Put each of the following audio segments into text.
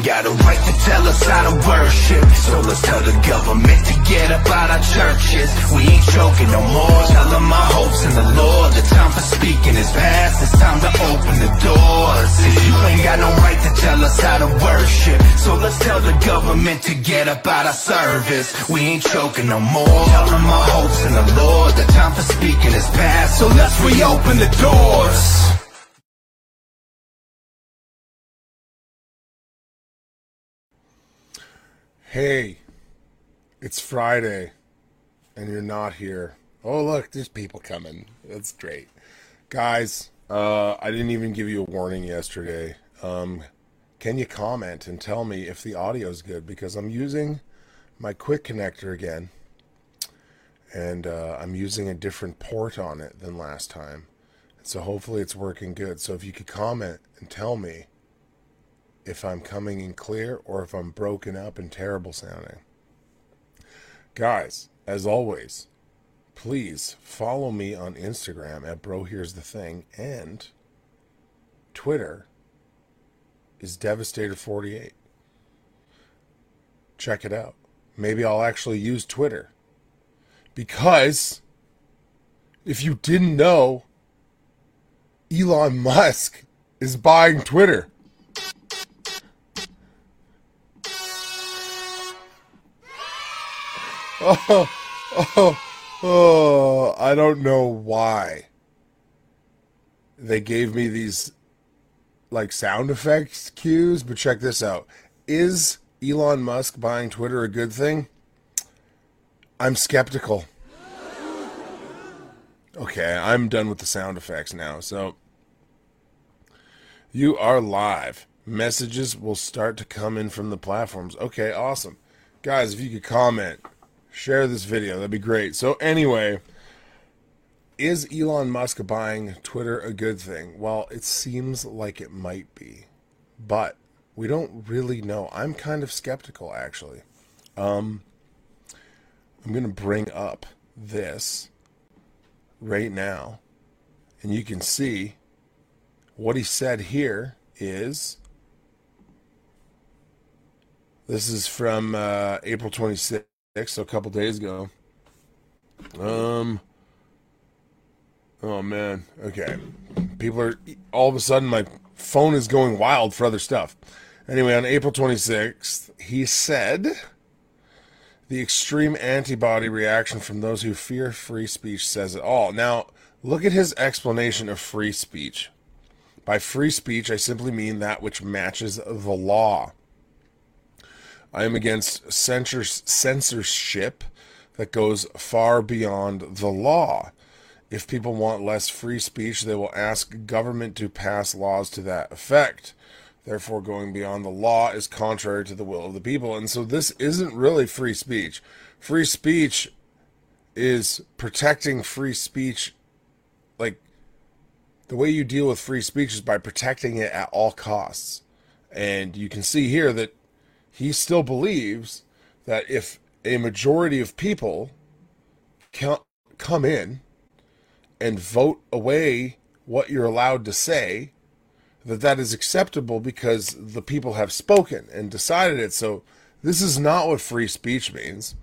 ain't got a right to tell us how to worship. So let's tell the government to get up out our churches. We ain't joking no more. Tell them my hopes in the Lord. The time for speaking is past. It's time to open the doors. You ain't got no right to tell us how to worship So let's tell the government to get up out our service. We ain't choking no more. Tell them my hopes in the Lord. The time for speaking is past. So let's reopen the doors Hey, it's Friday, and you're not here. Oh, look, there's people coming. That's great. Guys, uh, I didn't even give you a warning yesterday. Um, can you comment and tell me if the audio is good? Because I'm using my quick connector again, and uh, I'm using a different port on it than last time. So hopefully it's working good. So if you could comment and tell me if I'm coming in clear or if I'm broken up and terrible sounding. Guys, as always, please follow me on Instagram at Bro Here's the Thing and Twitter is Devastator48. Check it out. Maybe I'll actually use Twitter. Because if you didn't know, Elon Musk is buying Twitter. Oh, oh, oh, I don't know why they gave me these like sound effects cues, but check this out. Is Elon Musk buying Twitter a good thing? I'm skeptical. Okay, I'm done with the sound effects now. So you are live. Messages will start to come in from the platforms. Okay, awesome. Guys, if you could comment, share this video. That'd be great. So, anyway, is Elon Musk buying Twitter a good thing? Well, it seems like it might be, but we don't really know. I'm kind of skeptical, actually. Um, I'm going to bring up this right now, and you can see what he said here is. This is from uh, April 26th so a couple days ago. Um. Oh man. Okay. People are all of a sudden my phone is going wild for other stuff. Anyway, on April 26th, he said the extreme antibody reaction from those who fear free speech says it all. Now, look at his explanation of free speech. By free speech, I simply mean that which matches the law. I am against censorship that goes far beyond the law. If people want less free speech, they will ask government to pass laws to that effect. Therefore, going beyond the law is contrary to the will of the people. And so, this isn't really free speech. Free speech is protecting free speech. Like, the way you deal with free speech is by protecting it at all costs. And you can see here that he still believes that if a majority of people come in and vote away what you're allowed to say, that that is acceptable because the people have spoken and decided it. So this is not what free speech means.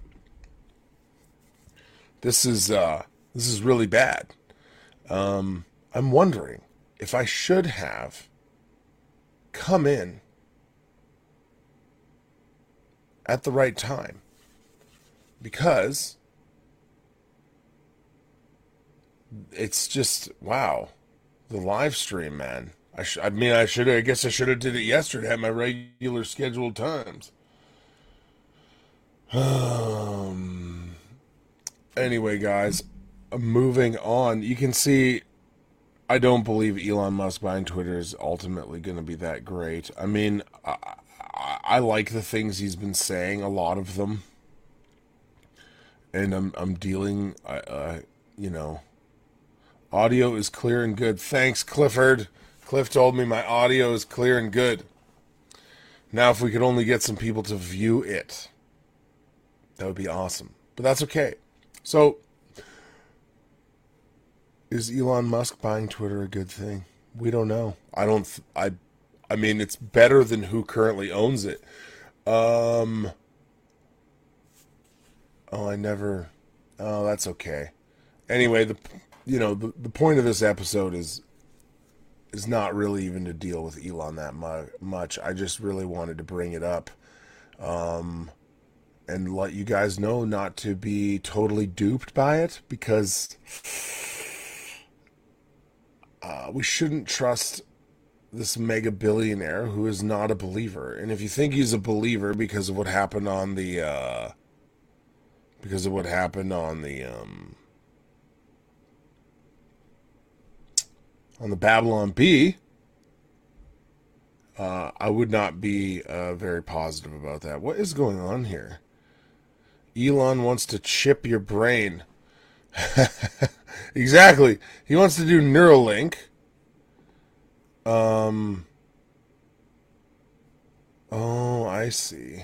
This is uh, this is really bad. Um, I'm wondering if I should have come in at the right time. Because it's just wow, the live stream, man. I, sh- I mean, I should. I guess I should have did it yesterday at my regular scheduled times. Um. Anyway, guys, moving on. You can see, I don't believe Elon Musk buying Twitter is ultimately going to be that great. I mean, I like the things he's been saying, a lot of them, and I'm I'm dealing, uh, you know, audio is clear and good. Thanks, Clifford. Cliff told me my audio is clear and good. Now, if we could only get some people to view it, that would be awesome. But that's okay. So, is Elon Musk buying Twitter a good thing? We don't know. I don't. Th- I. I mean, it's better than who currently owns it. Um. Oh, I never. Oh, that's okay. Anyway, the you know the the point of this episode is is not really even to deal with Elon that mu- much. I just really wanted to bring it up, um, and let you guys know not to be totally duped by it because uh, we shouldn't trust this mega billionaire who is not a believer. And if you think he's a believer because of what happened on the uh, because of what happened on the um, on the Babylon Bee, uh, I would not be uh, very positive about that. What is going on here? Elon wants to chip your brain. exactly. He wants to do Neuralink. Um. Oh, I see.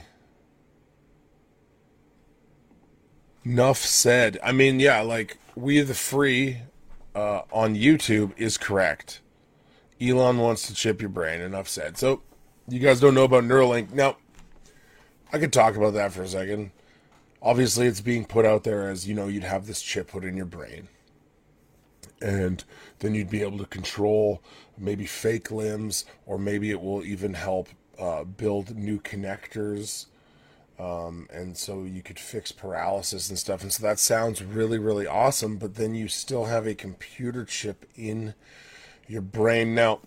Nuff said. I mean, yeah, like we the free uh, on YouTube is correct. Elon wants to chip your brain. Enough said. So, you guys don't know about Neuralink. Now, I could talk about that for a second. Obviously, it's being put out there as you know, you'd have this chip put in your brain, and then you'd be able to control maybe fake limbs, or maybe it will even help uh, build new connectors. Um, and so you could fix paralysis and stuff. And so that sounds really, really awesome. But then you still have a computer chip in your brain. Now,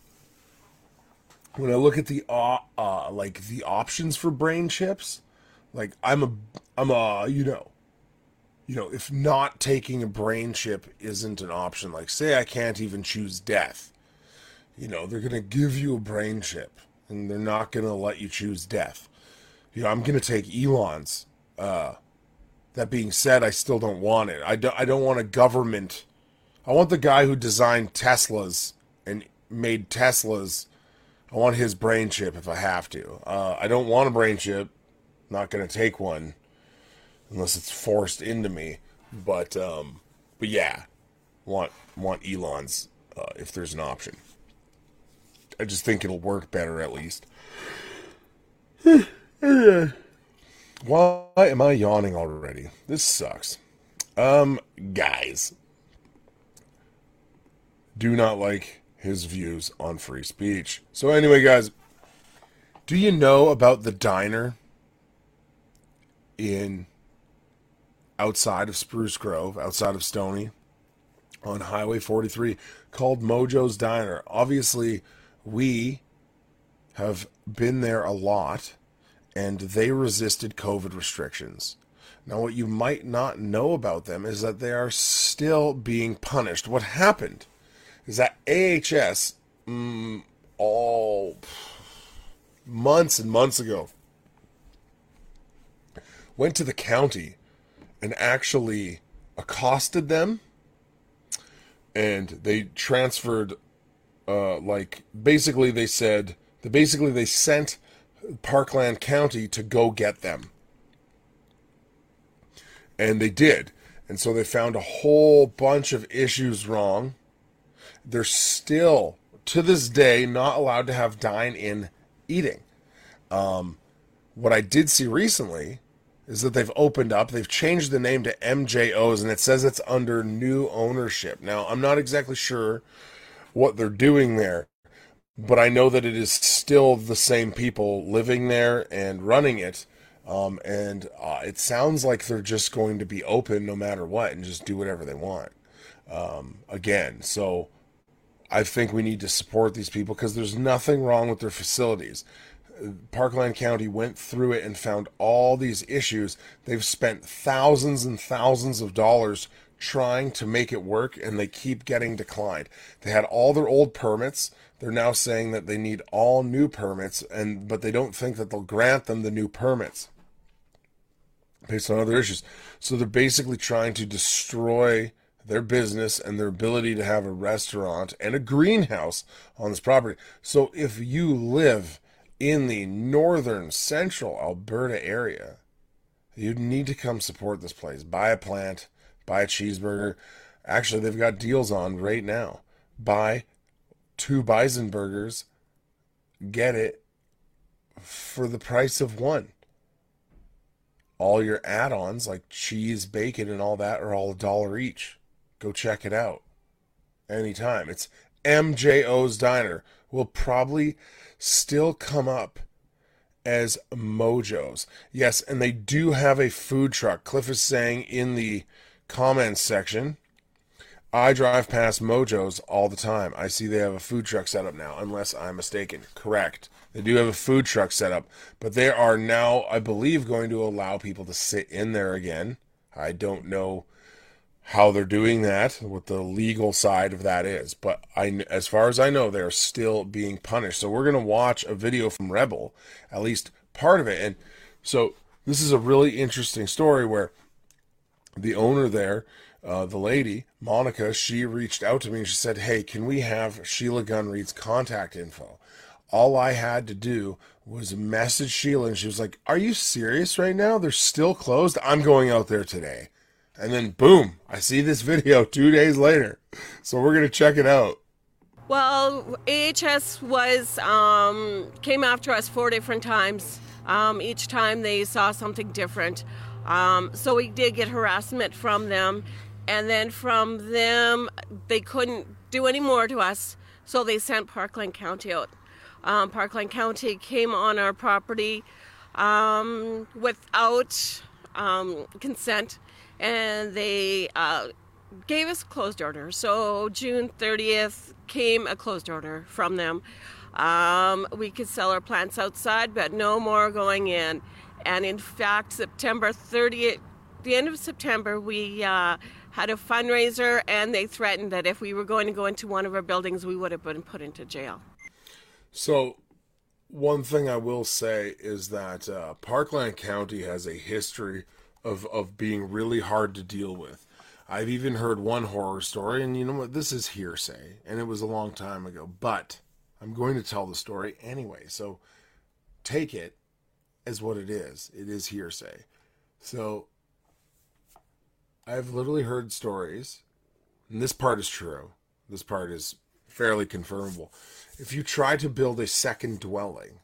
when I look at the uh, uh like the options for brain chips, like I'm a I'm a you know, you know, if not taking a brain chip isn't an option, like say I can't even choose death, you know, they're gonna give you a brain chip and they're not gonna let you choose death. You know, I'm gonna take Elon's. Uh, that being said, I still don't want it. I don't. I don't want a government. I want the guy who designed Teslas and made Teslas. I want his brain chip if I have to. Uh, I don't want a brain chip. not gonna take one unless it's forced into me. But um, but yeah, want want Elon's uh, if there's an option. I just think it'll work better at least. Why am I yawning already? This sucks. Um, guys, do not like his views on free speech. So, anyway, guys, do you know about the diner in outside of Spruce Grove, outside of Stony, on Highway 43, called Mojo's Diner? Obviously, we have been there a lot and they resisted COVID restrictions. Now, what you might not know about them is that they are still being punished. What happened is that AHS, mm, all months and months ago, went to the county and actually accosted them, and they transferred, uh, like basically they said, that basically they sent Parkland County to go get them. And they did. And so they found a whole bunch of issues wrong. They're still, to this day, not allowed to have dine in eating. Um, what I did see recently is that they've opened up, they've changed the name to MJOs, and it says it's under new ownership. Now, I'm not exactly sure what they're doing there but I know that it is still the same people living there and running it. Um, and uh, it sounds like they're just going to be open no matter what and just do whatever they want. Um, again, so I think we need to support these people because there's nothing wrong with their facilities. Parkland County went through it and found all these issues. They've spent thousands and thousands of dollars trying to make it work and they keep getting declined. They had all their old permits they're now saying that they need all new permits and but they don't think that they'll grant them the new permits based on other issues so they're basically trying to destroy their business and their ability to have a restaurant and a greenhouse on this property so if you live in the northern central alberta area you need to come support this place buy a plant buy a cheeseburger Actually, they've got deals on right now. Buy two bison burgers, get it for the price of one. All your add ons like cheese, bacon, and all that are all a dollar each. Go check it out anytime. It's MJO's Diner. Will probably still come up as Mojo's. Yes, and they do have a food truck. Cliff is saying in the comments section I drive past Mojo's all the time. I see they have a food truck set up now, unless I'm mistaken. Correct. They do have a food truck set up, but they are now, I believe, going to allow people to sit in there again. I don't know how they're doing that, what the legal side of that is, but I, as far as I know, they're still being punished. So we're going to watch a video from Rebel, at least part of it, and so this is a really interesting story where the owner there uh, the lady, Monica, she reached out to me and she said, Hey, can we have Sheila Gunn Reid's contact info? All I had to do was message Sheila and she was like, Are you serious right now? They're still closed? I'm going out there today. And then boom, I see this video two days later. So we're to check it out. Well, AHS was um, came after us four different times. Um, each time they saw something different. Um, so we did get harassment from them and then from them they couldn't do any more to us so they sent parkland county out um, parkland county came on our property um, without um, consent and they uh, gave us closed order. So june 30th came a closed order from them. Um, we could sell our plants outside but no more going in. And in fact september 30th the end of september we uh, had a fundraiser, and they threatened that if we were going to go into one of our buildings, we would have been put into jail. So, one thing I will say is that uh, Parkland County has a history of, of being really hard to deal with. I've even heard one horror story, and you know what? This is hearsay, and it was a long time ago, but I'm going to tell the story anyway. So, take it as what it is. It is hearsay. So, I've literally heard stories, and this part is true. This part is fairly confirmable. If you try to build a second dwelling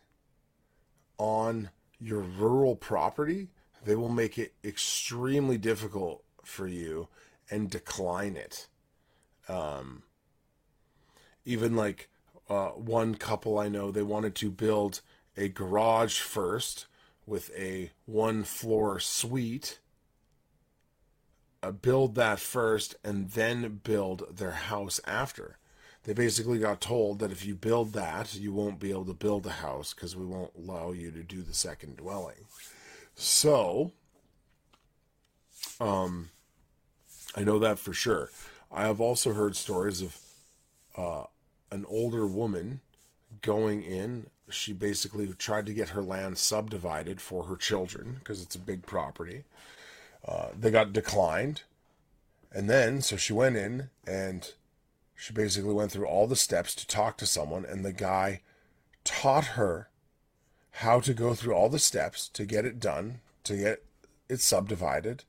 on your rural property, they will make it extremely difficult for you and decline it. Um, even like uh, one couple I know, they wanted to build a garage first with a one floor suite uh, build that first and then build their house after. They basically got told that if you build that, you won't be able to build a house because we won't allow you to do the second dwelling. So, um, I know that for sure. I have also heard stories of uh, an older woman going in. She basically tried to get her land subdivided for her children because it's a big property. Uh, they got declined. And then, so she went in and she basically went through all the steps to talk to someone, and the guy taught her how to go through all the steps to get it done, to get it subdivided.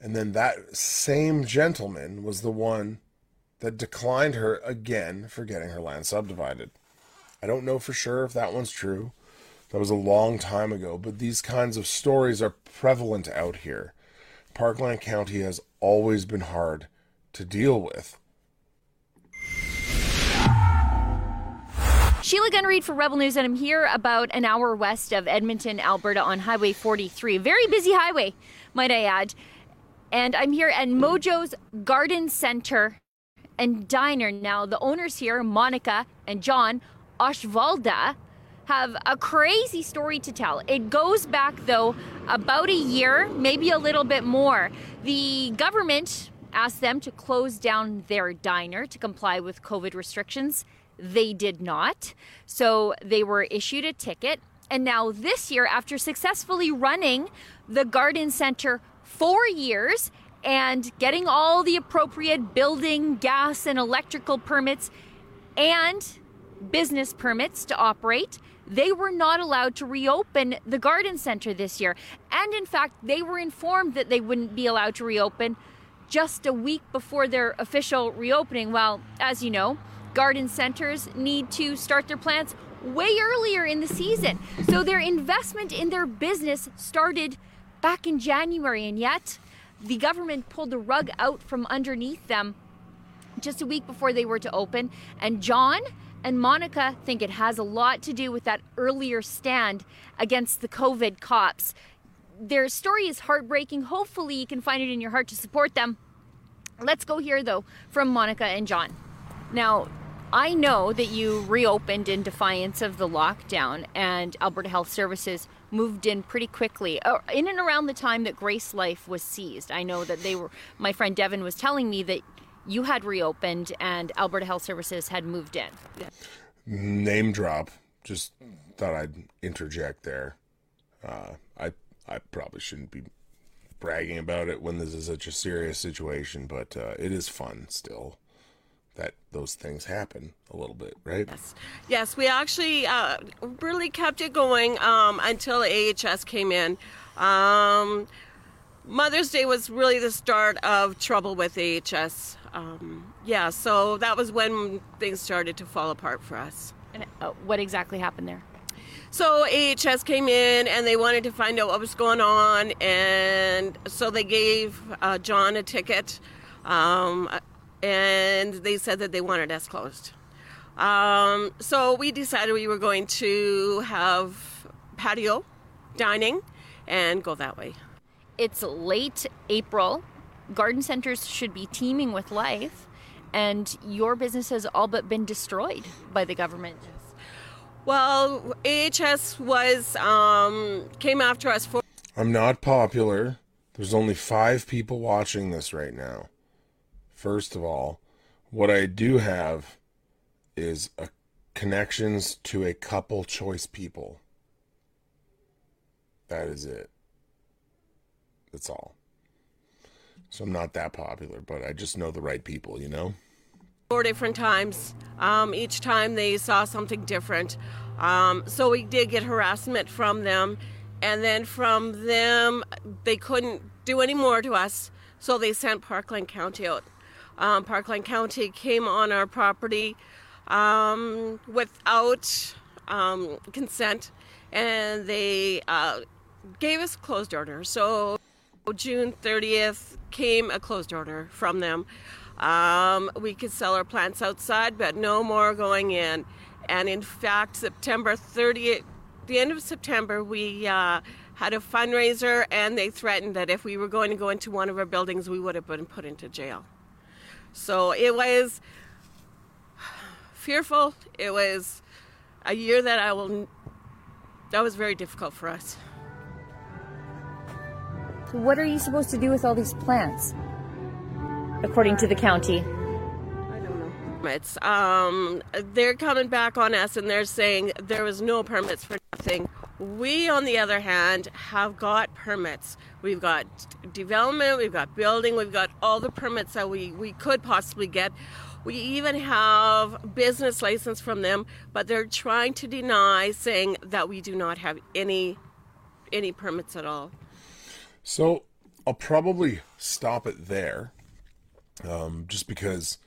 And then that same gentleman was the one that declined her again for getting her land subdivided. I don't know for sure if that one's true. That was a long time ago, but these kinds of stories are prevalent out here. Parkland County has always been hard to deal with. Sheila Gunn Reid for Rebel News, and I'm here about an hour west of Edmonton, Alberta, on Highway 43. Very busy highway, might I add. And I'm here at Mojo's Garden Center and Diner. Now, the owners here, Monica and John Oshvalda, have a crazy story to tell. It goes back, though, about a year, maybe a little bit more. The government asked them to close down their diner to comply with COVID restrictions. They did not. So they were issued a ticket. And now, this year, after successfully running the garden center four years and getting all the appropriate building, gas, and electrical permits and business permits to operate, they were not allowed to reopen the garden center this year. And in fact, they were informed that they wouldn't be allowed to reopen just a week before their official reopening. Well, as you know, garden centers need to start their plants way earlier in the season. So their investment in their business started back in January, and yet the government pulled the rug out from underneath them just a week before they were to open. And John and Monica think it has a lot to do with that earlier stand against the COVID cops. Their story is heartbreaking. Hopefully, you can find it in your heart to support them. Let's go here, though, from Monica and John. Now, I know that you reopened in defiance of the lockdown, and Alberta Health Services moved in pretty quickly, uh, in and around the time that Grace Life was seized. I know that they were. My friend Devin was telling me that you had reopened and Alberta Health Services had moved in. Name drop. Just thought I'd interject there. Uh, I I probably shouldn't be bragging about it when this is such a serious situation, but uh, it is fun still that those things happen a little bit, right? Yes, yes. We actually uh, really kept it going um, until AHS came in. Um, Mother's Day was really the start of trouble with AHS. Um, yeah, so that was when things started to fall apart for us. And uh, what exactly happened there? So AHS came in and they wanted to find out what was going on, and so they gave uh, John a ticket, um, and they said that they wanted us closed. Um, so we decided we were going to have patio dining and go that way. It's late April. Garden centers should be teeming with life, and your business has all but been destroyed by the government. Well, AHS was um, came after us for. I'm not popular. There's only five people watching this right now. First of all, what I do have is a connections to a couple choice people. That is it. That's all. So I'm not that popular, but I just know the right people, you know? Four different times. Um, each time they saw something different. Um, so we did get harassment from them. And then from them, they couldn't do any more to us. So they sent Parkland County out. Um, Parkland County came on our property um, without um, consent and they uh, gave us a closed order. So June 30th came a closed order from them. Um, we could sell our plants outside, but no more going in. And in fact, September 30th, the end of September, we uh, had a fundraiser, and they threatened that if we were going to go into one of our buildings, we would have been put into jail. So it was fearful. It was a year that I will. That was very difficult for us. What are you supposed to do with all these plants? According to the county. I don't know. Permits. Um, they're coming back on us and they're saying there was no permits for nothing. We, on the other hand, have got permits. We've got development, we've got building, we've got all the permits that we, we could possibly get. We even have business license from them, but they're trying to deny, saying that we do not have any any permits at all. So I'll probably stop it there, um, just because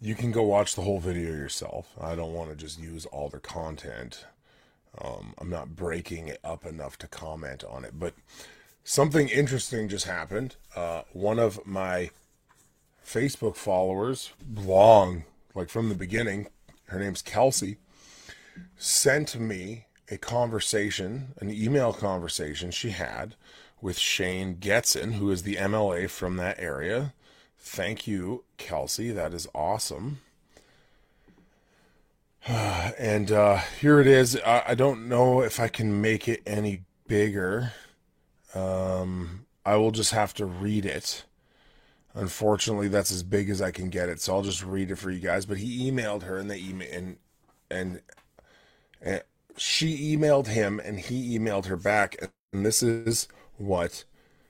you can go watch the whole video yourself. I don't want to just use all their content. Um, I'm not breaking it up enough to comment on it, but something interesting just happened. Uh, one of my Facebook followers, long, like from the beginning, her name's Kelsey, sent me a conversation, an email conversation she had with Shane Getson, who is the MLA from that area. Thank you, Kelsey. That is awesome. And uh, here it is. I, I, don't know if I can make it any bigger. Um, I will just have to read it. Unfortunately, that's as big as I can get it, so I'll just read it for you guys. But he emailed her, and they email and and, and she emailed him, and he emailed her back, and this is what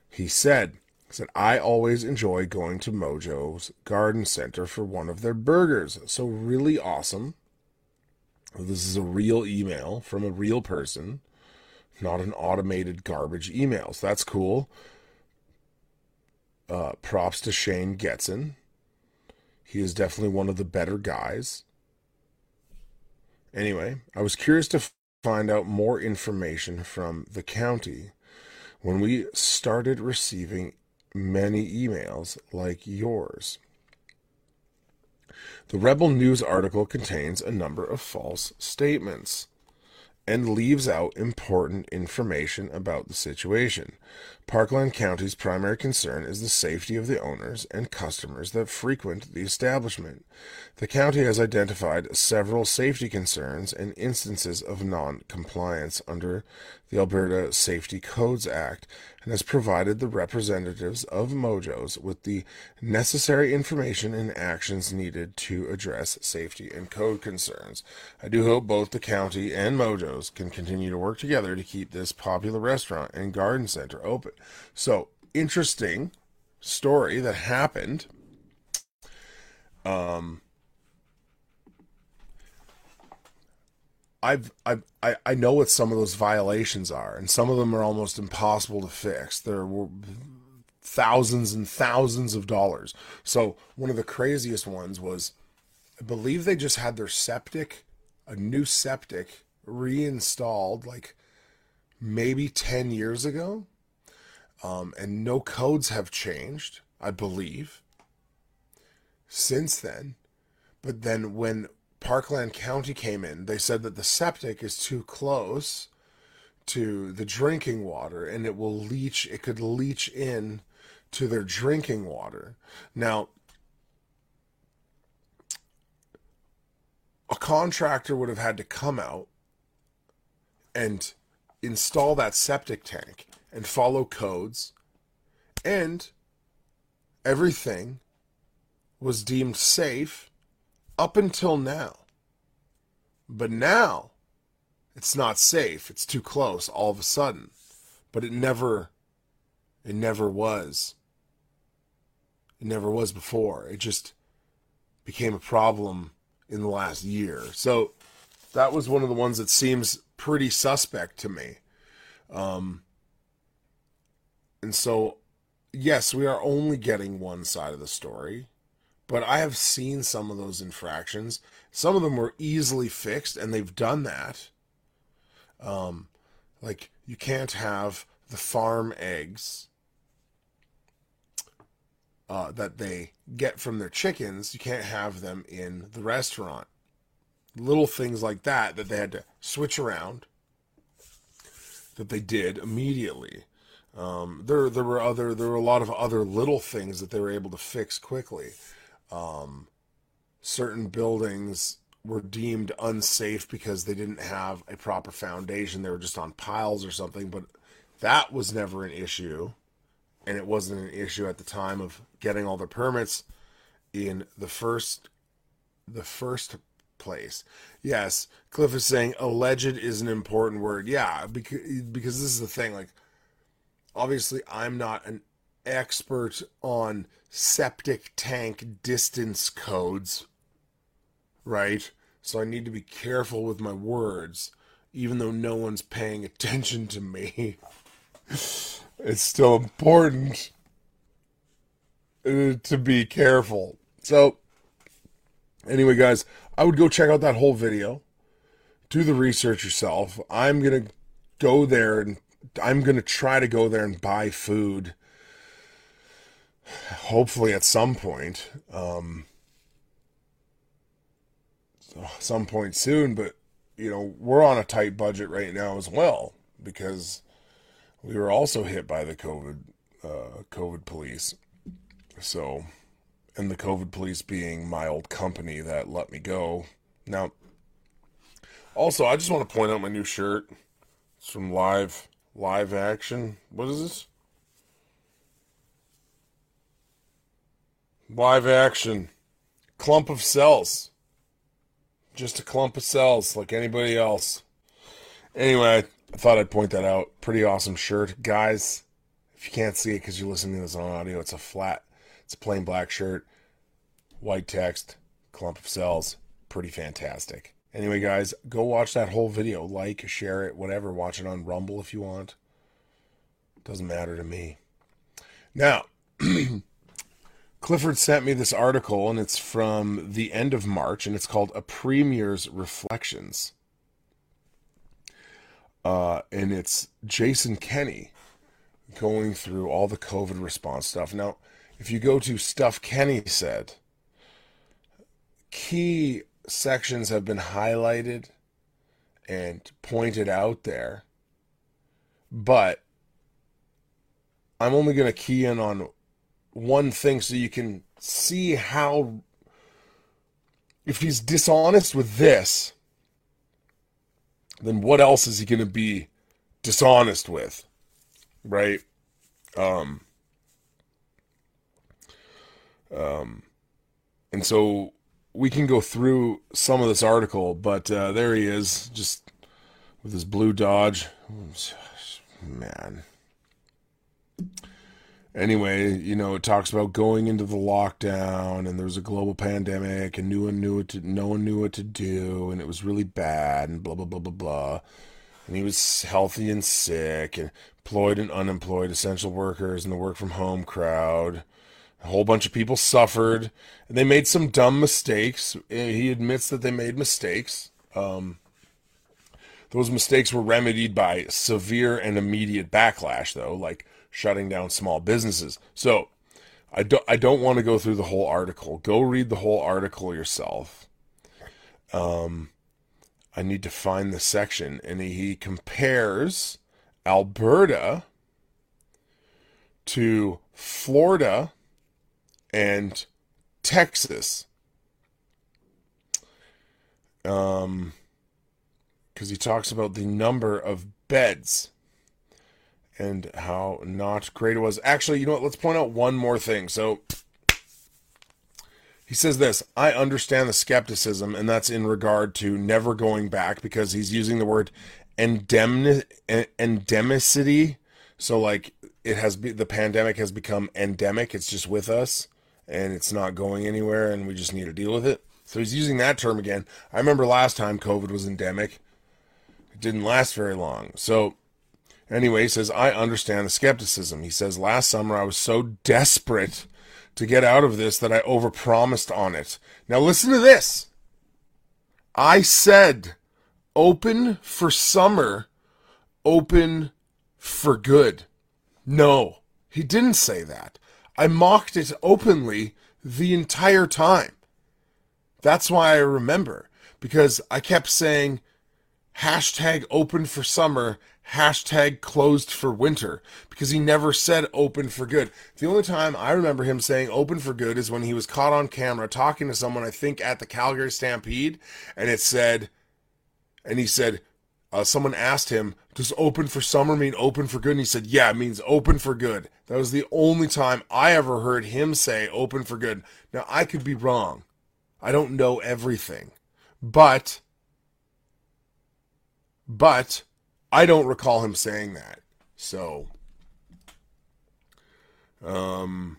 he said. He said, I always enjoy going to Mojo's Garden Center for one of their burgers. So, really awesome. This is a real email from a real person, not an automated garbage email. So, that's cool. Uh, props to Shane Getson. He is definitely one of the better guys. Anyway, I was curious to find out more information from the county when we started receiving many emails like yours. The Rebel News article contains a number of false statements and leaves out important information about the situation. Parkland County's primary concern is the safety of the owners and customers that frequent the establishment. The county has identified several safety concerns and instances of non compliance under the Alberta Safety Codes Act and has provided the representatives of Mojos with the necessary information and actions needed to address safety and code concerns. I do hope both the county and Mojos can continue to work together to keep this popular restaurant and garden center open. So, interesting story that happened. Um, I've, I've I, I know what some of those violations are, and some of them are almost impossible to fix. There were thousands and thousands of dollars. So one of the craziest ones was, I believe they just had their septic, a new septic, reinstalled like maybe ten years ago, um, and no codes have changed, I believe, since then. But then when Parkland County came in, they said that the septic is too close to the drinking water and it will leach, it could leach in to their drinking water. Now, a contractor would have had to come out and install that septic tank and follow codes, and everything was deemed safe up until now. But now it's not safe. It's too close all of a sudden. But it never it never was. It never was before. It just became a problem in the last year. So that was one of the ones that seems pretty suspect to me. Um, and so, yes, we are only getting one side of the story, but I have seen some of those infractions. Some of them were easily fixed, and they've done that. Um, like, you can't have the farm eggs uh, that they get from their chickens, you can't have them in the restaurant. Little things like that that they had to switch around that they did immediately. Um, there, there were other, there were a lot of other little things that they were able to fix quickly. Um, certain buildings were deemed unsafe because they didn't have a proper foundation; they were just on piles or something. But that was never an issue, and it wasn't an issue at the time of getting all the permits in the first, the first place. Yes, Cliff is saying alleged is an important word. Yeah, because because this is the thing. Like obviously I'm not an expert on septic tank distance codes, right? So I need to be careful with my words, even though no one's paying attention to me. it's still important uh, to be careful. So, anyway, guys, I would go check out that whole video. Do the research yourself. I'm going to go there and I'm going to try to go there and buy food. Hopefully, at some point, um, some point soon. But you know, we're on a tight budget right now as well because we were also hit by the COVID uh, COVID police. So, and the COVID police being my old company that let me go. Now, also, I just want to point out my new shirt. It's from Live Live action. What is this? Live action. Clump of cells. Just a clump of cells like anybody else. Anyway, I thought I'd point that out. Pretty awesome shirt. Guys, if you can't see it because you're listening to this on audio, it's a flat, it's a plain black shirt, white text, clump of cells. Pretty fantastic. Anyway, guys, go watch that whole video. Like, share it, whatever. Watch it on Rumble if you want. Doesn't matter to me. Now, Clifford sent me this article, and it's from the end of March, and it's called "A Premier's Reflections." Uh, and it's Jason Kenney going through all the COVID response stuff. Now, if you go to stuff Kenney said, key sections have been highlighted and pointed out there, but I'm only going to key in on one thing so you can see how, if he's dishonest with this, then what else is he going to be dishonest with? Right? Um, um, and so we can go through some of this article, but uh, there he is, just with his blue Dodge. Man. Anyway, you know, it talks about going into the lockdown, and there was a global pandemic, and no one knew what to, no one knew what to do, and it was really bad, and blah blah blah blah blah. And he was healthy and sick, and employed and unemployed essential workers, and the work from home crowd. A whole bunch of people suffered, and they made some dumb mistakes. He admits that they made mistakes. Um, those mistakes were remedied by severe and immediate backlash, though, like shutting down small businesses. So, I don't I don't want to go through the whole article. Go read the whole article yourself. Um, I need to find the section, and he compares Alberta to Florida and Texas. Um, because he talks about the number of beds and how not great it was. Actually, you know what? Let's point out one more thing. So he says this I understand the skepticism, and that's in regard to never going back because he's using the word endemicity. So, like, it has be, the pandemic has become endemic, it's just with us and it's not going anywhere and we just need to deal with it. So he's using that term again. I remember last time COVID was endemic. It didn't last very long. So anyway, he says, I understand the skepticism. He says, last summer I was so desperate to get out of this that I overpromised on it. Now listen to this. I said, open for summer, open for good. No, he didn't say that. I mocked it openly the entire time. That's why I remember, because I kept saying hashtag open for summer, hashtag closed for winter, because he never said open for good. The only time I remember him saying open for good is when he was caught on camera talking to someone, I think at the Calgary Stampede, and it said, and he said, uh, someone asked him, Does open for summer mean open for good? And he said, Yeah, it means open for good. That was the only time I ever heard him say open for good. Now, I could be wrong. I don't know everything. But, but, I don't recall him saying that. So, um,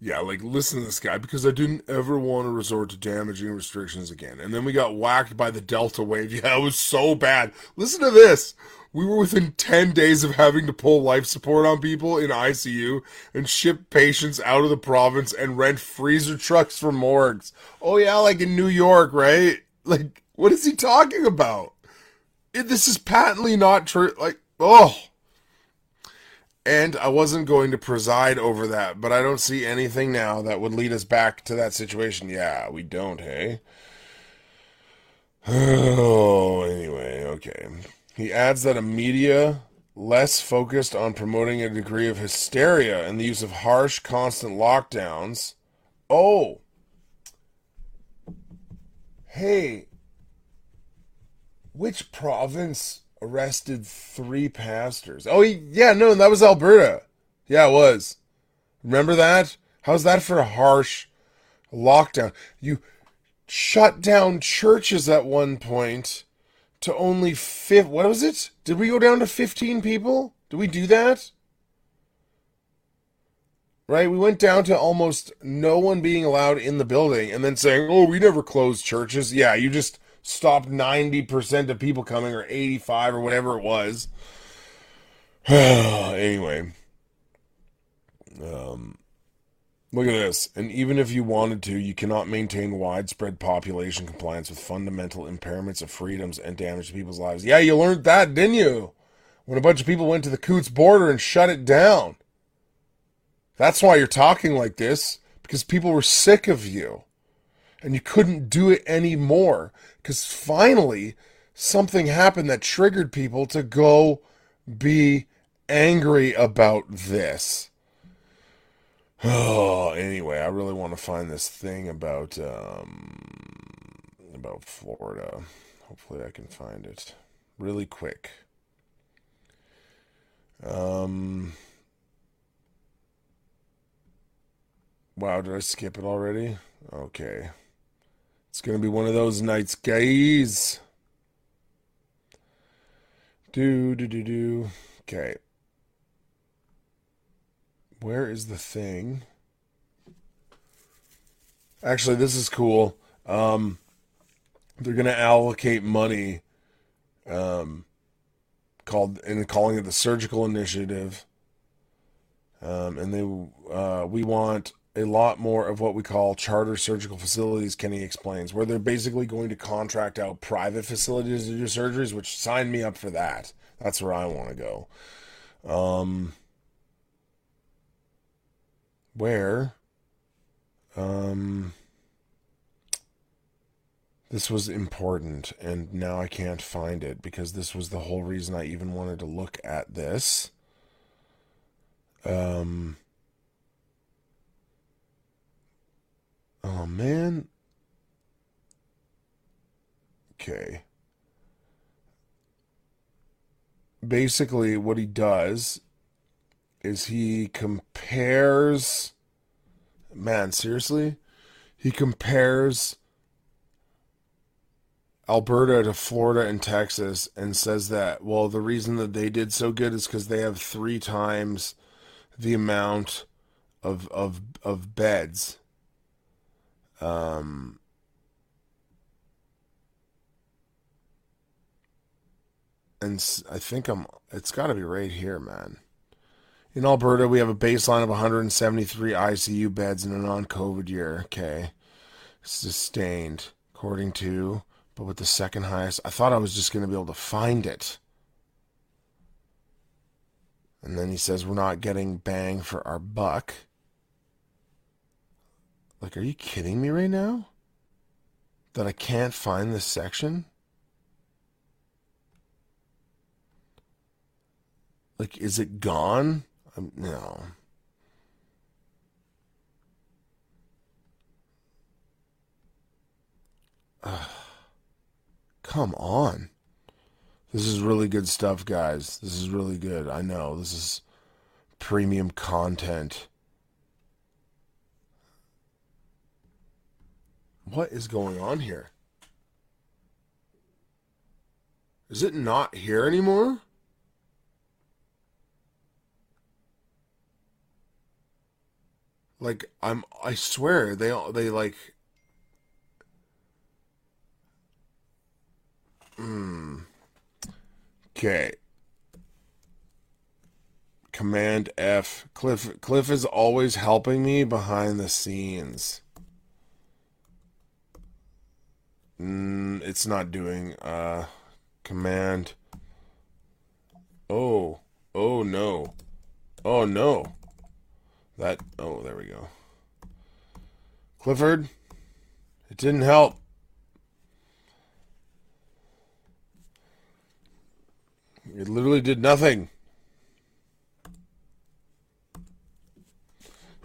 yeah, like listen to this guy because I didn't ever want to resort to damaging restrictions again. And then we got whacked by the Delta wave. Yeah, it was so bad. Listen to this. We were within 10 days of having to pull life support on people in ICU and ship patients out of the province and rent freezer trucks for morgues. Oh, yeah, like in New York, right? Like, what is he talking about? It, this is patently not true. Like, oh and I wasn't going to preside over that, but I don't see anything now that would lead us back to that situation. Yeah, we don't, hey? Oh, anyway, okay. He adds that a media less focused on promoting a degree of hysteria and the use of harsh, constant lockdowns. Oh, hey, which province arrested three pastors. Oh, yeah, no, that was Alberta. Yeah, it was. Remember that? How's that for a harsh lockdown? You shut down churches at one point to only fifth. What was it? Did we go down to 15 people? Did we do that? Right? We went down to almost no one being allowed in the building and then saying, oh, we never closed churches. Yeah, you just stopped 90% of people coming or 85 or whatever it was. anyway, um, Look at this. And even if you wanted to, you cannot maintain widespread population compliance with fundamental impairments of freedoms and damage to people's lives. Yeah, you learned that, didn't you? When a bunch of people went to the Coutts border and shut it down. That's why you're talking like this, because people were sick of you. And you couldn't do it anymore. Because finally, something happened that triggered people to go be angry about this. Oh, anyway, I really want to find this thing about um about Florida. Hopefully I can find it really quick. Um Wow, did I skip it already? Okay. It's going to be one of those nights, guys. Do do do do. Okay. Where is the thing? Actually, this is cool. Um, they're going to allocate money um, called and calling it the surgical initiative. Um, and they uh, we want a lot more of what we call charter surgical facilities, Kenney explains, where they're basically going to contract out private facilities to do surgeries, which sign me up for that. That's where I want to go. Um, where um, this was important, and now I can't find it because this was the whole reason I even wanted to look at this. Um, oh man. Okay. Basically, what he does is he compares man seriously he compares Alberta to Florida and Texas and says that well the reason that they did so good is cuz they have 3 times the amount of of of beds um and I think I'm it's got to be right here man in Alberta, we have a baseline of 173 ICU beds in a non COVID year. Okay. Sustained, according to, but with the second highest. I thought I was just going to be able to find it. And then he says, We're not getting bang for our buck. Like, are you kidding me right now? That I can't find this section? Like, is it gone? Um, no. Uh, come on. This is really good stuff, guys. This is really good. I know. This is premium content. What is going on here? Is it not here anymore? Like I'm I swear they they like Hmm. Okay. Command F. Cliff Cliff is always helping me behind the scenes. Mm, it's not doing uh command Oh. Oh no. Oh no. That, oh, there we go. Clifford, it didn't help. It literally did nothing.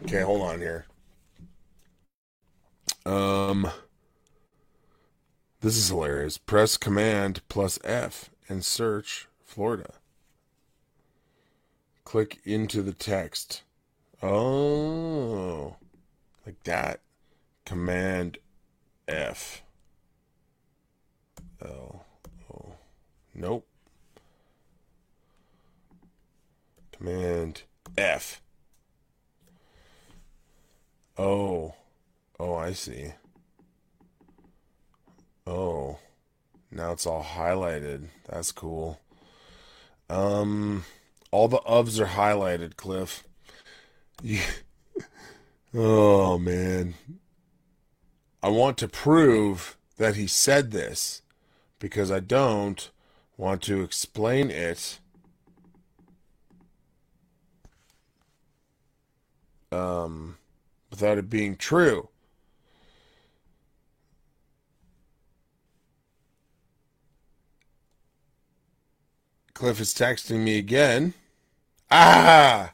Okay, hold on here. Um, this is hilarious. Press Command plus F and search Florida. Click into the text. Oh, like that. Command F. L. Oh, nope. Command F. Oh, oh, I see. Oh, now it's all highlighted. That's cool. Um, all the ofs are highlighted, Cliff. Oh man. I want to prove that he said this because I don't want to explain it um, without it being true. Cliff is texting me again. Ah!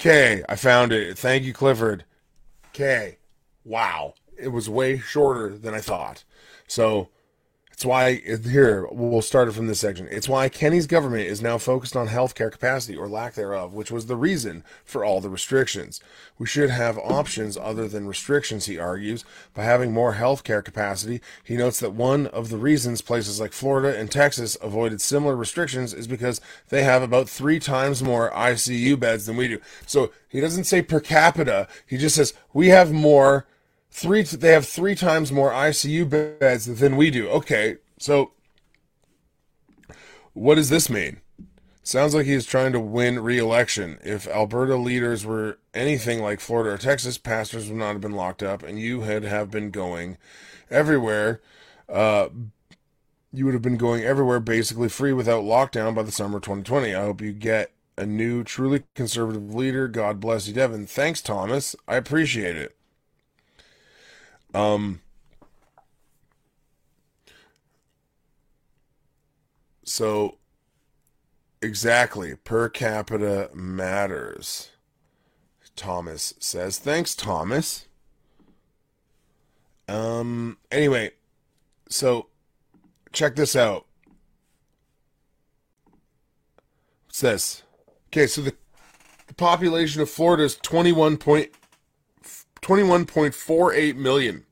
Okay, I found it. Thank you, Clifford. Okay. Wow. It was way shorter than I thought. So it's why here we'll start it from this section. It's why Kenney's government is now focused on healthcare capacity or lack thereof, which was the reason for all the restrictions. We should have options other than restrictions, he argues. By having more healthcare capacity, he notes that one of the reasons places like Florida and Texas avoided similar restrictions is because they have about three times more ICU beds than we do. So he doesn't say per capita. He just says we have more three they have three times more ICU beds than we do. Okay, so what does this mean? Sounds like he's trying to win re-election. If Alberta leaders were anything like Florida or Texas, pastors would not have been locked up, and you had have been going everywhere. Uh, you would have been going everywhere basically free without lockdown by the summer 2020. I hope you get a new, truly conservative leader. God bless you, Devin. Thanks, Thomas. I appreciate it. Um, so, exactly, per capita matters. Thomas says, "Thanks, Thomas." Um. Anyway, so check this out. What's this? Okay, so the the population of Florida is twenty one point 21.48 million.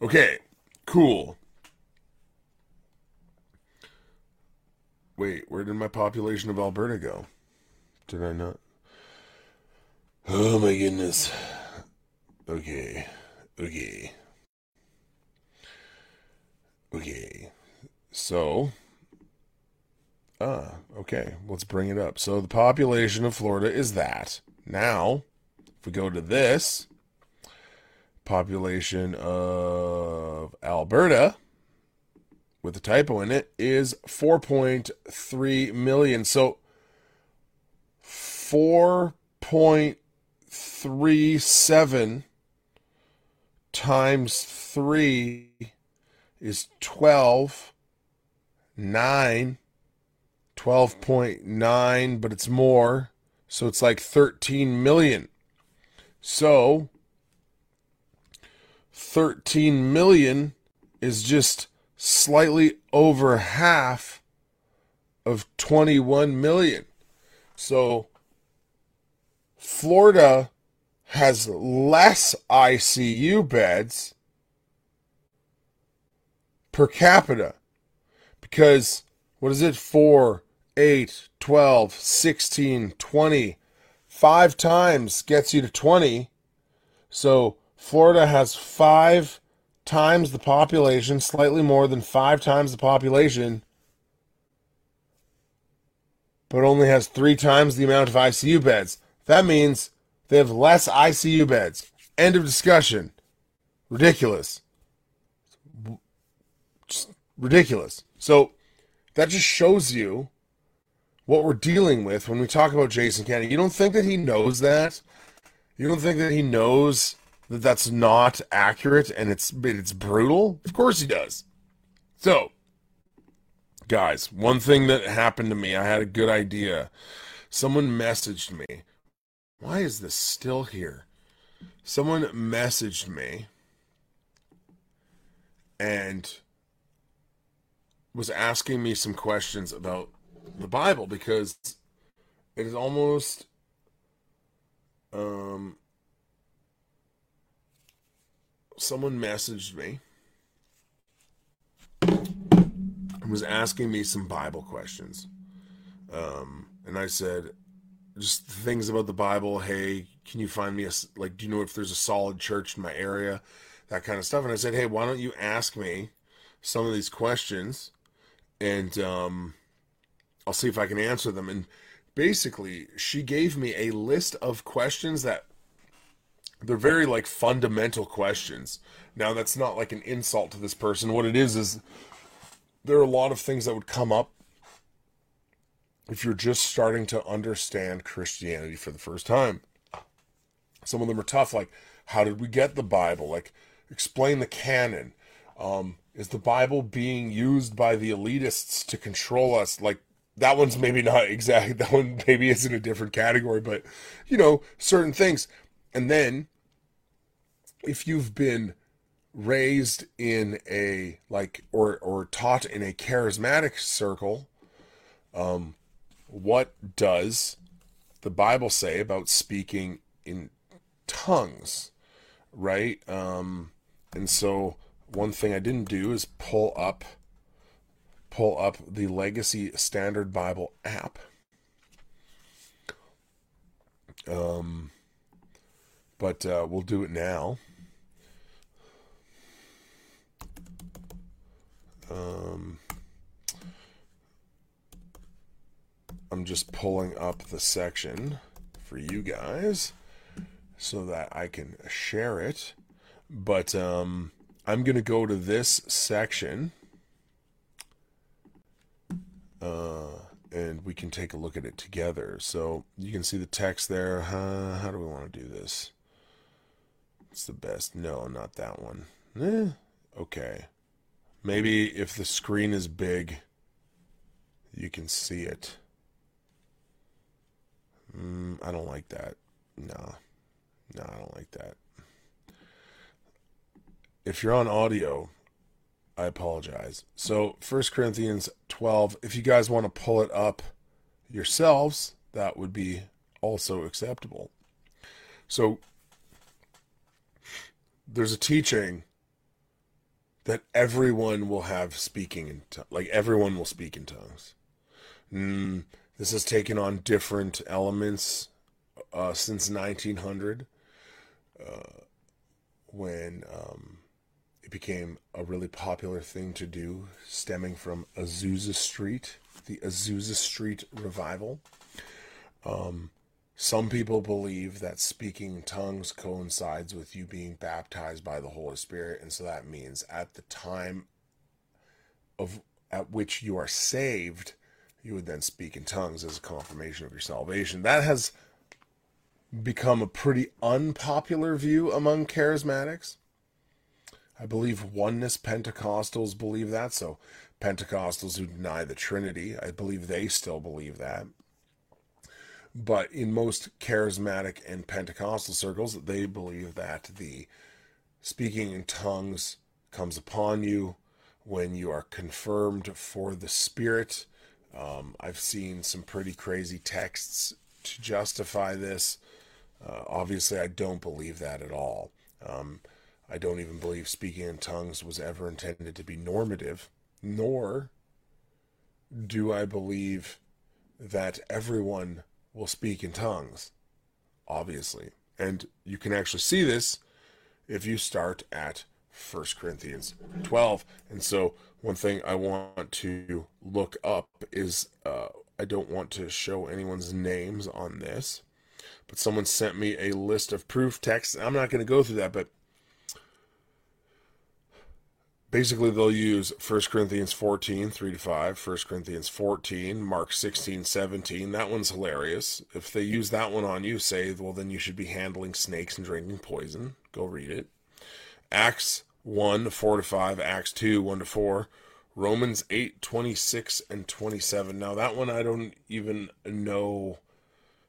Okay, cool. Wait, where did my population of Alberta go? Did I not? Oh my goodness. Okay. Okay. Okay. So, ah, okay. Let's bring it up. So the population of Florida is that. Now, if we go to this, population of Alberta with a typo in it is 4.3 million. So 4.37 times 3 is 12 9 12.9 but it's more so it's like 13 million so 13 million is just slightly over half of 21 million. So Florida has less ICU beds per capita because what is it 4 8 12 16 20 five times gets you to 20. So Florida has five times the population, slightly more than five times the population, but only has three times the amount of ICU beds. That means they have less ICU beds. End of discussion. Ridiculous. Just ridiculous. So that just shows you what we're dealing with when we talk about Jason Kenney. You don't think that he knows that? You don't think that he knows that that's not accurate and it's it's brutal? Of course he does. So, guys, one thing that happened to me, I had a good idea. Someone messaged me. Why is this still here? Someone messaged me and was asking me some questions about the Bible because it is almost um someone messaged me and was asking me some Bible questions. Um and I said just things about the Bible, hey, can you find me a like do you know if there's a solid church in my area? That kind of stuff. And I said, "Hey, why don't you ask me some of these questions and um I'll see if I can answer them. And basically, she gave me a list of questions that they're very like fundamental questions. Now that's not like an insult to this person. What it is is there are a lot of things that would come up if you're just starting to understand Christianity for the first time. Some of them are tough, like how did we get the Bible? Like explain the canon. Um, is the Bible being used by the elitists to control us? Like that one's maybe not exact. That one maybe is in a different category, but you know certain things. And then if you've been raised in a like or or taught in a charismatic circle um what does the bible say about speaking in tongues right um and so one thing i didn't do is pull up pull up the legacy standard bible app. Um but uh, we'll do it now. Um, I'm just pulling up the section for you guys so that I can share it. But um, I'm going to go to this section uh, and we can take a look at it together. So you can see the text there. Uh, how do we want to do this? It's the best. No, not that one. Eh, okay. Maybe if the screen is big, you can see it. Mm, I don't like that. No. No, I don't like that. If you're on audio, I apologize. So, 1 Corinthians 12, if you guys want to pull it up yourselves, that would be also acceptable. So, there's a teaching that everyone will have speaking in t- like everyone will speak in tongues. Mm, this has taken on different elements uh, since 1900, uh, when um, it became a really popular thing to do, stemming from Azusa Street, the Azusa Street revival. Um, some people believe that speaking tongues coincides with you being baptized by the Holy Spirit, and so that means at the time of at which you are saved, you would then speak in tongues as a confirmation of your salvation. That has become a pretty unpopular view among charismatics. I believe oneness Pentecostals believe that, so Pentecostals who deny the Trinity, I believe they still believe that. But in most charismatic and Pentecostal circles, they believe that the speaking in tongues comes upon you when you are confirmed for the Spirit. Um, I've seen some pretty crazy texts to justify this. Uh, obviously, I don't believe that at all. Um, I don't even believe speaking in tongues was ever intended to be normative, nor do I believe that everyone will speak in tongues, obviously. And you can actually see this if you start at 1 Corinthians 12. And so, one thing I want to look up is uh, I don't want to show anyone's names on this, but someone sent me a list of proof texts. I'm not going to go through that, but basically they'll use 1 corinthians 14 3 to 5 1 corinthians 14 mark 16 17 that one's hilarious. If they use that one on you say well then you should be handling snakes and drinking poison. Go read it. Acts 1 4 to 5 acts 2 1 to 4 romans 8 26 and 27 now that one i don't even know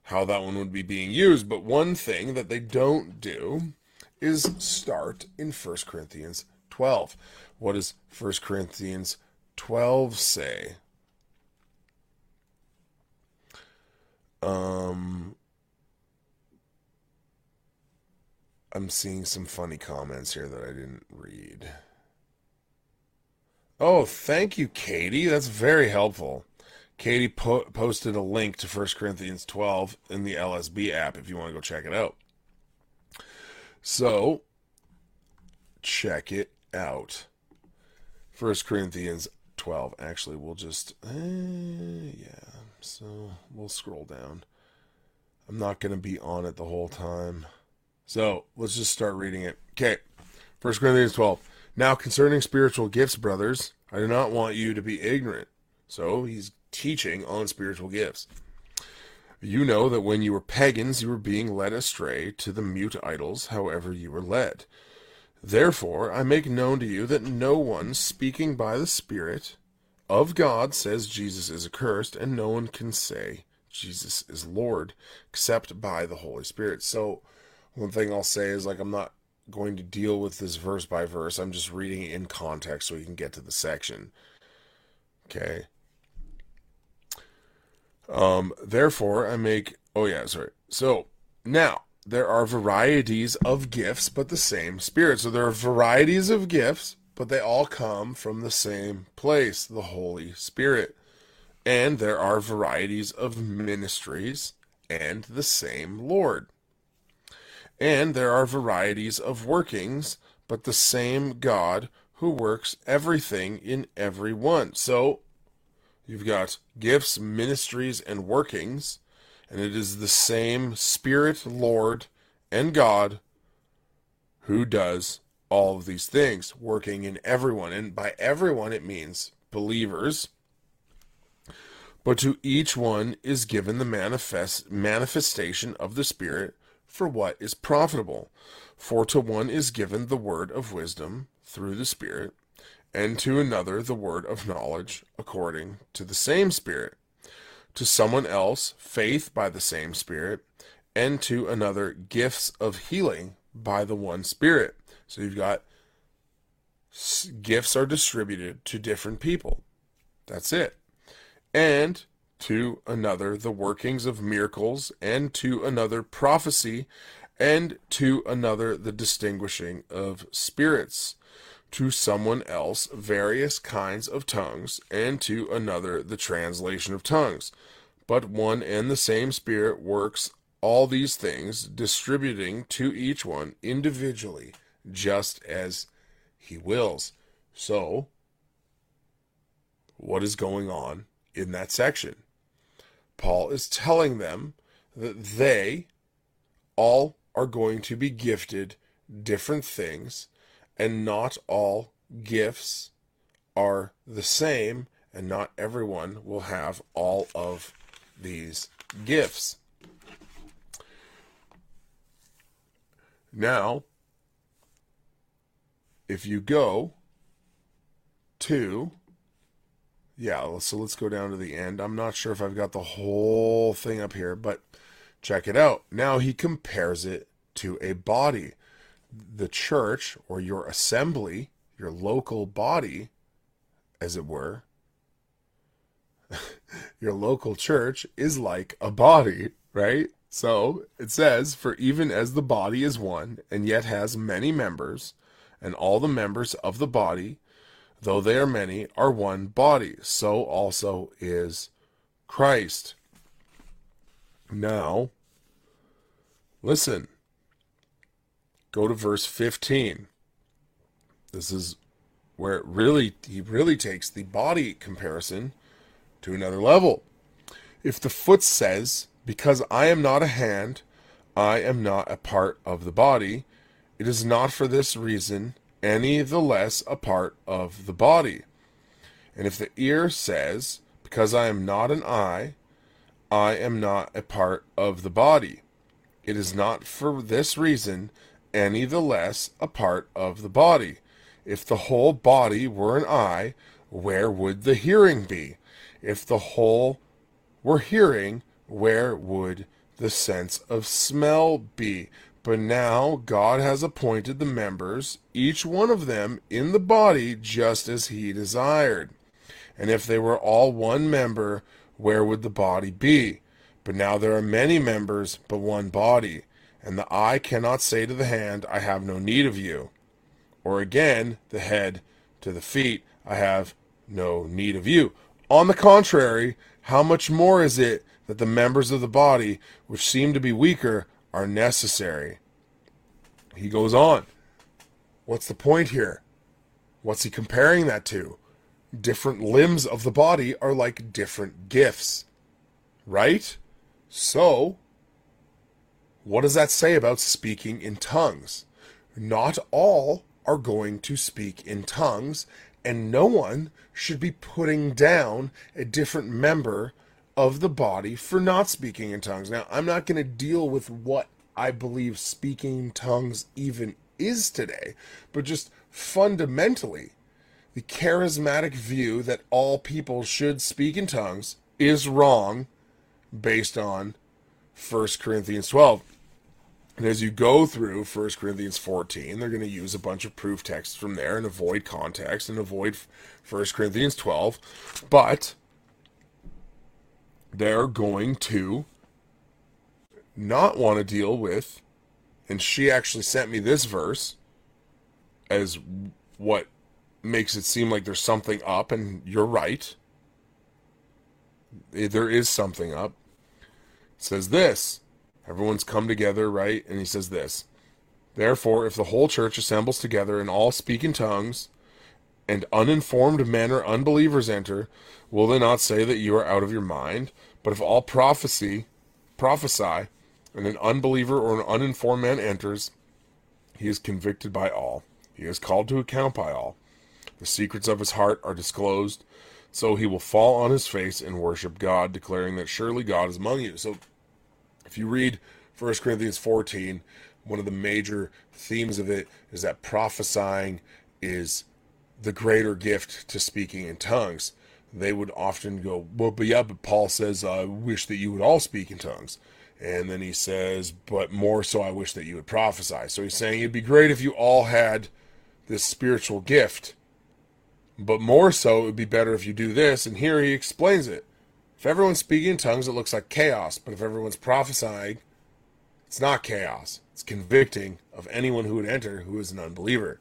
how that one would be being used but one thing that they don't do is start in 1 corinthians 12 what does 1 Corinthians 12 say? Um, I'm seeing some funny comments here that I didn't read. Oh, thank you, Katie. That's very helpful. Katie po- posted a link to 1 Corinthians 12 in the LSB app if you want to go check it out. So, check it out. First Corinthians 12. Actually, we'll just, uh, yeah. So we'll scroll down. I'm not going to be on it the whole time. So let's just start reading it. Okay. 1 Corinthians 12. Now concerning spiritual gifts, brothers, I do not want you to be ignorant. So he's teaching on spiritual gifts. You know that when you were pagans, you were being led astray to the mute idols, however you were led. Therefore, I make known to you that no one speaking by the Spirit of God says Jesus is accursed, and no one can say Jesus is Lord except by the Holy Spirit. So, one thing I'll say is like, I'm not going to deal with this verse by verse. I'm just reading it in context so we can get to the section. Okay. Um, therefore, I make. Oh, yeah, sorry. So, now, there are varieties of gifts, but the same Spirit. So, there are varieties of gifts, but they all come from the same place, the Holy Spirit. And there are varieties of ministries and the same Lord. And there are varieties of workings, but the same God who works everything in every one. So, You've got gifts, ministries, and workings, and it is the same Spirit, Lord, and God who does all of these things, working in everyone. And by everyone, it means believers. But to each one is given the manifest manifestation of the Spirit for what is profitable. For to one is given the word of wisdom through the Spirit and to another the word of knowledge according to the same Spirit, to someone else faith by the same Spirit, and to another gifts of healing by the one Spirit. So you've got gifts are distributed to different people. That's it. And to another the workings of miracles, and to another prophecy, and to another the distinguishing of spirits to someone else various kinds of tongues, and to another the translation of tongues. But one and the same Spirit works all these things, distributing to each one individually, just as he wills. So, what is going on in that section? Paul is telling them that they all are going to be gifted different things and not all gifts are the same, and not everyone will have all of these gifts. Now, if you go to, yeah, so let's go down to the end. I'm not sure if I've got the whole thing up here, but check it out. Now he compares it to a body the church or your assembly, your local body, as it were, your local church is like a body, right? So it says, For even as the body is one, and yet has many members, and all the members of the body, though they are many, are one body, so also is Christ. Now, listen. Go to verse 15. This is where it really he really takes the body comparison to another level. If the foot says, "Because I am not a hand, I am not a part of the body," it is not for this reason any the less a part of the body. And if the ear says, "Because I am not an eye, I am not a part of the body," it is not for this reason any the less a part of the body. If the whole body were an eye, where would the hearing be? If the whole were hearing, where would the sense of smell be? But now God has appointed the members, each one of them, in the body just as he desired. And if they were all one member, where would the body be? But now there are many members, but one body. And the eye cannot say to the hand, I have no need of you. Or again, the head to the feet, I have no need of you. On the contrary, how much more is it that the members of the body, which seem to be weaker, are necessary? He goes on. What's the point here? What's he comparing that to? Different limbs of the body are like different gifts. Right? So, what does that say about speaking in tongues? Not all are going to speak in tongues, and no one should be putting down a different member of the body for not speaking in tongues. Now, I'm not going to deal with what I believe speaking in tongues even is today, but just fundamentally, the charismatic view that all people should speak in tongues is wrong based on 1 Corinthians 12. And as you go through 1 Corinthians 14, they're going to use a bunch of proof texts from there and avoid context and avoid 1 Corinthians 12. But they're going to not want to deal with, and she actually sent me this verse as what makes it seem like there's something up, and you're right. There is something up. It says this Everyone's come together, right? And he says this Therefore, if the whole church assembles together and all speak in tongues, and uninformed men or unbelievers enter, will they not say that you are out of your mind? But if all prophecy prophesy, and an unbeliever or an uninformed man enters, he is convicted by all. He is called to account by all. The secrets of his heart are disclosed, so he will fall on his face and worship God, declaring that surely God is among you. So if you read 1 Corinthians 14, one of the major themes of it is that prophesying is the greater gift to speaking in tongues. They would often go, Well, but yeah, but Paul says, uh, I wish that you would all speak in tongues. And then he says, But more so, I wish that you would prophesy. So he's saying it'd be great if you all had this spiritual gift. But more so, it would be better if you do this. And here he explains it. If everyone's speaking in tongues, it looks like chaos. But if everyone's prophesying, it's not chaos. It's convicting of anyone who would enter who is an unbeliever.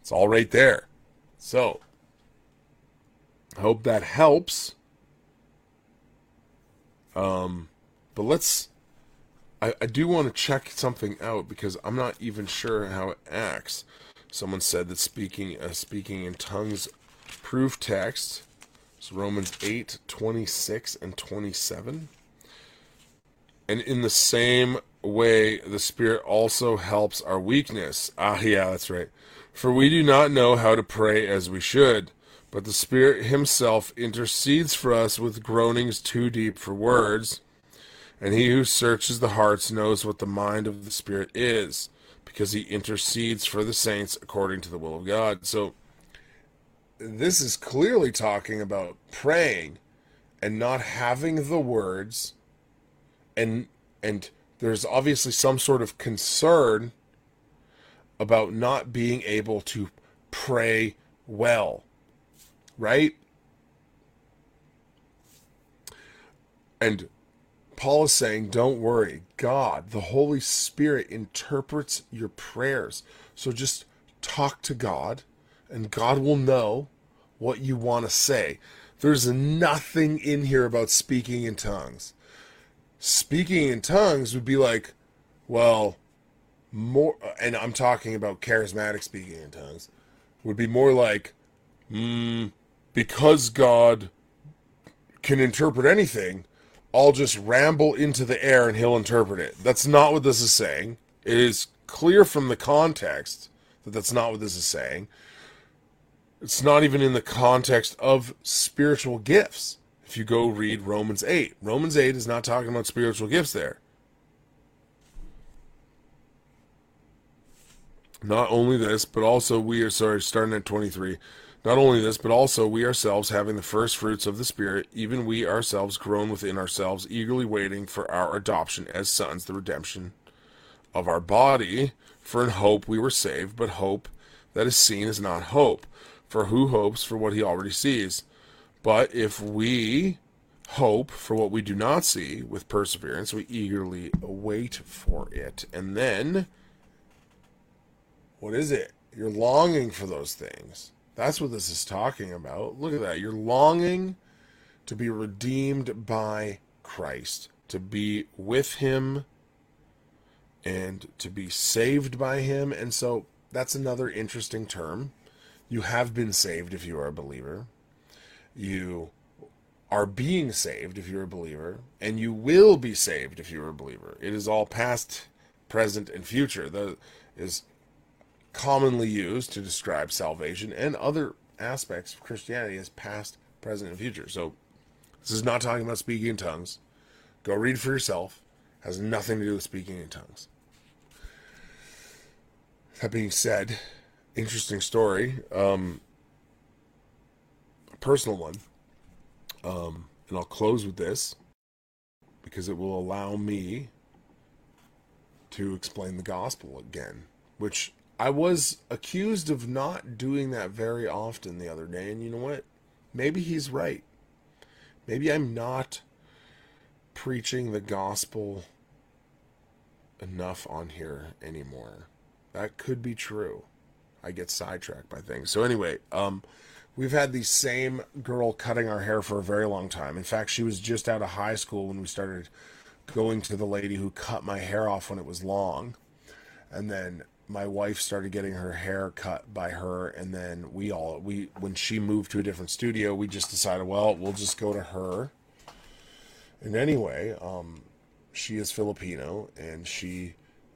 It's all right there. So, I hope that helps. Um, but let's. I, I do want to check something out because I'm not even sure how it acts. Someone said that speaking uh, speaking in tongues proof text it's Romans 8, 26 and 27. And in the same way, the Spirit also helps our weakness. Ah, yeah, that's right. For we do not know how to pray as we should, but the Spirit Himself intercedes for us with groanings too deep for words. And He who searches the hearts knows what the mind of the Spirit is, because He intercedes for the saints according to the will of God. So, this is clearly talking about praying and not having the words and and there's obviously some sort of concern about not being able to pray well right and Paul is saying, don't worry. God, the Holy Spirit, interprets your prayers. So just talk to God and God will know what you want to say. There's nothing in here about speaking in tongues. Speaking in tongues would be like, well, more, and I'm talking about charismatic speaking in tongues, would be more like, mm, because God can interpret anything, I'll just ramble into the air and he'll interpret it. That's not what this is saying. It is clear from the context that that's not what this is saying. It's not even in the context of spiritual gifts. If you go read Romans 8, Romans 8 is not talking about spiritual gifts there. Not only this, but also we are, sorry, starting at 23. Not only this, but also we ourselves, having the first fruits of the Spirit, even we ourselves groan within ourselves, eagerly waiting for our adoption as sons, the redemption of our body. For in hope we were saved, but hope that is seen is not hope. For who hopes for what he already sees? But if we hope for what we do not see with perseverance, we eagerly wait for it. And then, what is it? You're longing for those things. That's what this is talking about. Look at that. You're longing to be redeemed by Christ, to be with Him, and to be saved by Him. And so that's another interesting term you have been saved if you are a believer. You are being saved if you're a believer, and you will be saved if you're a believer. It is all past, present, and future. That is commonly used to describe salvation and other aspects of Christianity as past, present, and future. So this is not talking about speaking in tongues. Go read for yourself. It Has nothing to do with speaking in tongues. That being said, interesting story. Um, a personal one. Um, and I'll close with this because it will allow me to explain the gospel again, which I was accused of not doing that very often the other day. And you know what? Maybe he's right. Maybe I'm not preaching the gospel enough on here anymore. That could be true. I get sidetracked by things. So anyway, um, we've had the same girl cutting our hair for a very long time. In fact, she was just out of high school when we started going to the lady who cut my hair off when it was long. And then my wife started getting her hair cut by her and then we all we when she moved to a different studio, we just decided, well, we'll just go to her. And anyway, um she is Filipino and she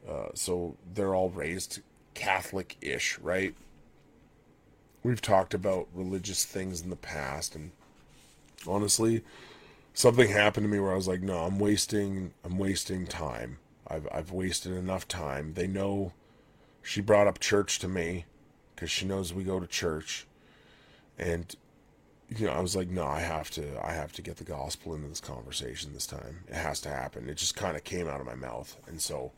uh, so they're all raised Catholic ish, right? We've talked about religious things in the past, and honestly, something happened to me where I was like, no, I'm wasting, I'm wasting time. I've, I've wasted enough time. They know she brought up church to me because she knows we go to church. And, you know, I was like, no, I have to, I have to get the gospel into this conversation this time. It has to happen. It just kind of came out of my mouth. And so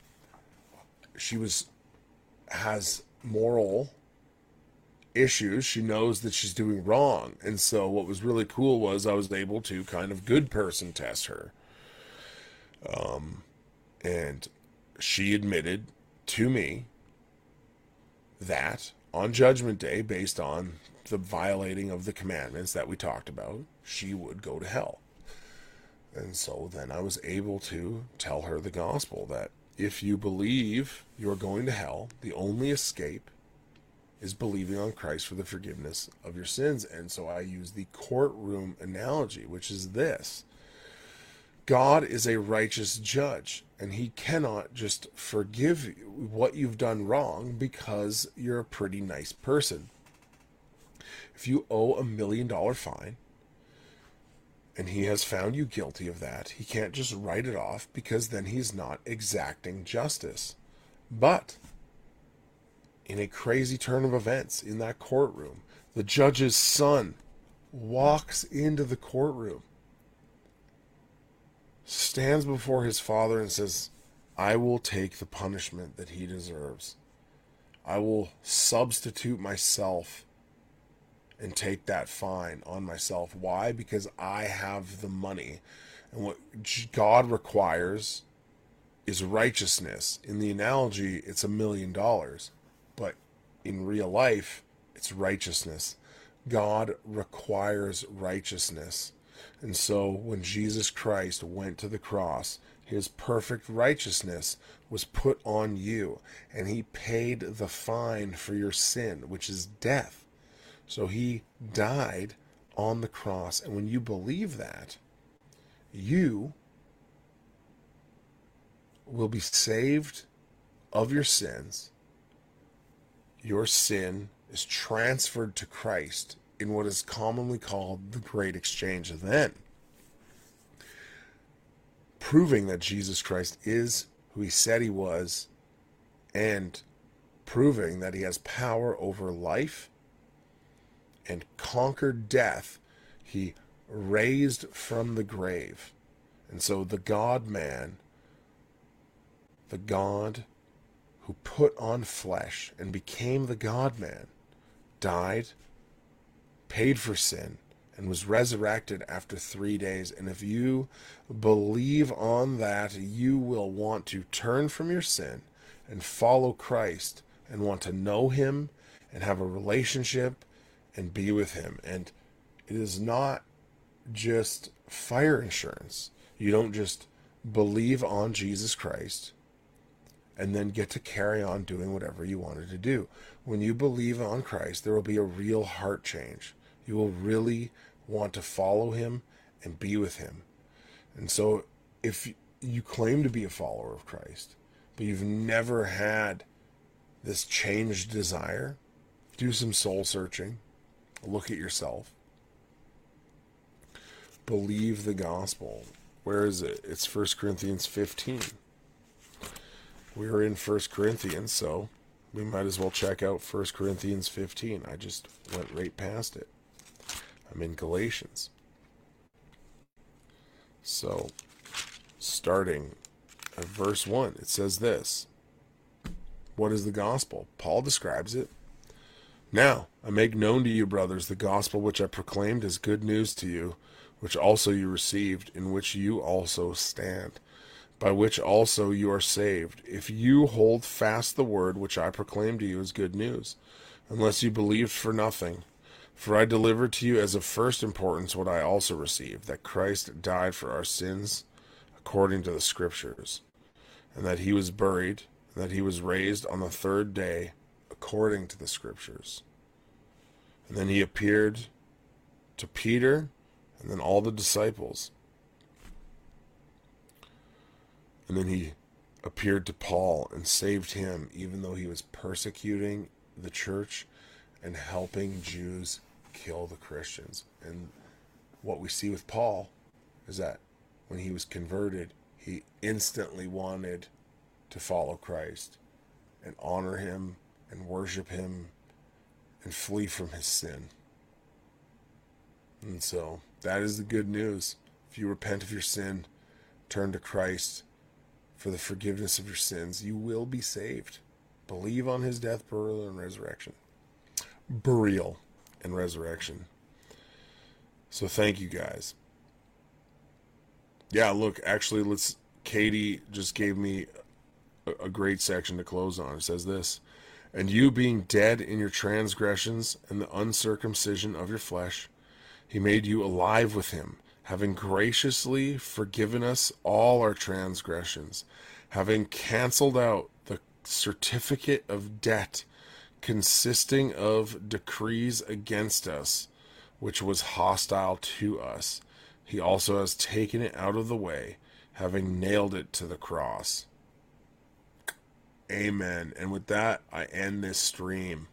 she was has moral issues. She knows that she's doing wrong. And so what was really cool was I was able to kind of good person test her. Um and she admitted to me that on judgment day based on the violating of the commandments that we talked about, she would go to hell. And so then I was able to tell her the gospel that if you believe you are going to hell, the only escape is believing on Christ for the forgiveness of your sins. And so I use the courtroom analogy, which is this God is a righteous judge, and he cannot just forgive what you've done wrong because you're a pretty nice person. If you owe a million dollar fine, and he has found you guilty of that, he can't just write it off because then he's not exacting justice. But in a crazy turn of events in that courtroom, the judge's son walks into the courtroom, stands before his father, and says, I will take the punishment that he deserves. I will substitute myself and take that fine on myself. Why? Because I have the money. And what God requires is righteousness. In the analogy, it's a million dollars. But in real life, it's righteousness. God requires righteousness. And so when Jesus Christ went to the cross, his perfect righteousness was put on you, and he paid the fine for your sin, which is death. So he died on the cross. And when you believe that, you will be saved of your sins. Your sin is transferred to Christ in what is commonly called the Great Exchange. Then, proving that Jesus Christ is who he said he was, and proving that he has power over life and conquered death, he raised from the grave. And so the God man, the God who put on flesh and became the God man, died, paid for sin, and was resurrected after three days. And if you believe on that, you will want to turn from your sin and follow Christ and want to know Him and have a relationship and be with him. And it is not just fire insurance. You don't just believe on Jesus Christ and then get to carry on doing whatever you wanted to do. When you believe on Christ, there will be a real heart change. You will really want to follow him and be with him. And so if you claim to be a follower of Christ, but you've never had this changed desire, do some soul searching. Look at yourself. Believe the gospel. Where is it? It's 1 Corinthians 15. We're in 1 Corinthians, so we might as well check out 1 Corinthians 15. I just went right past it. I'm in Galatians. So, starting at verse 1, it says this What is the gospel? Paul describes it. Now, I make known to you, brothers, the gospel which I proclaimed as good news to you, which also you received, in which you also stand, by which also you are saved, if you hold fast the word which I proclaimed to you as good news, unless you believed for nothing. For I delivered to you as of first importance what I also received, that Christ died for our sins according to the Scriptures, and that he was buried, and that he was raised on the third day according to the Scriptures. And then he appeared to Peter and then all the disciples. And then he appeared to Paul and saved him, even though he was persecuting the church and helping Jews kill the Christians. And what we see with Paul is that when he was converted, he instantly wanted to follow Christ and honor him and worship him and flee from his sin. And so that is the good news. If you repent of your sin, turn to Christ for the forgiveness of your sins, you will be saved. Believe on his death, burial, and resurrection. Burial and resurrection. So thank you guys. Yeah, look, actually, let's. Katie just gave me a, a great section to close on. It says this And you being dead in your transgressions and the uncircumcision of your flesh, he made you alive with him, having graciously forgiven us all our transgressions, having canceled out the certificate of debt consisting of decrees against us, which was hostile to us. He also has taken it out of the way, having nailed it to the cross. Amen. And with that, I end this stream.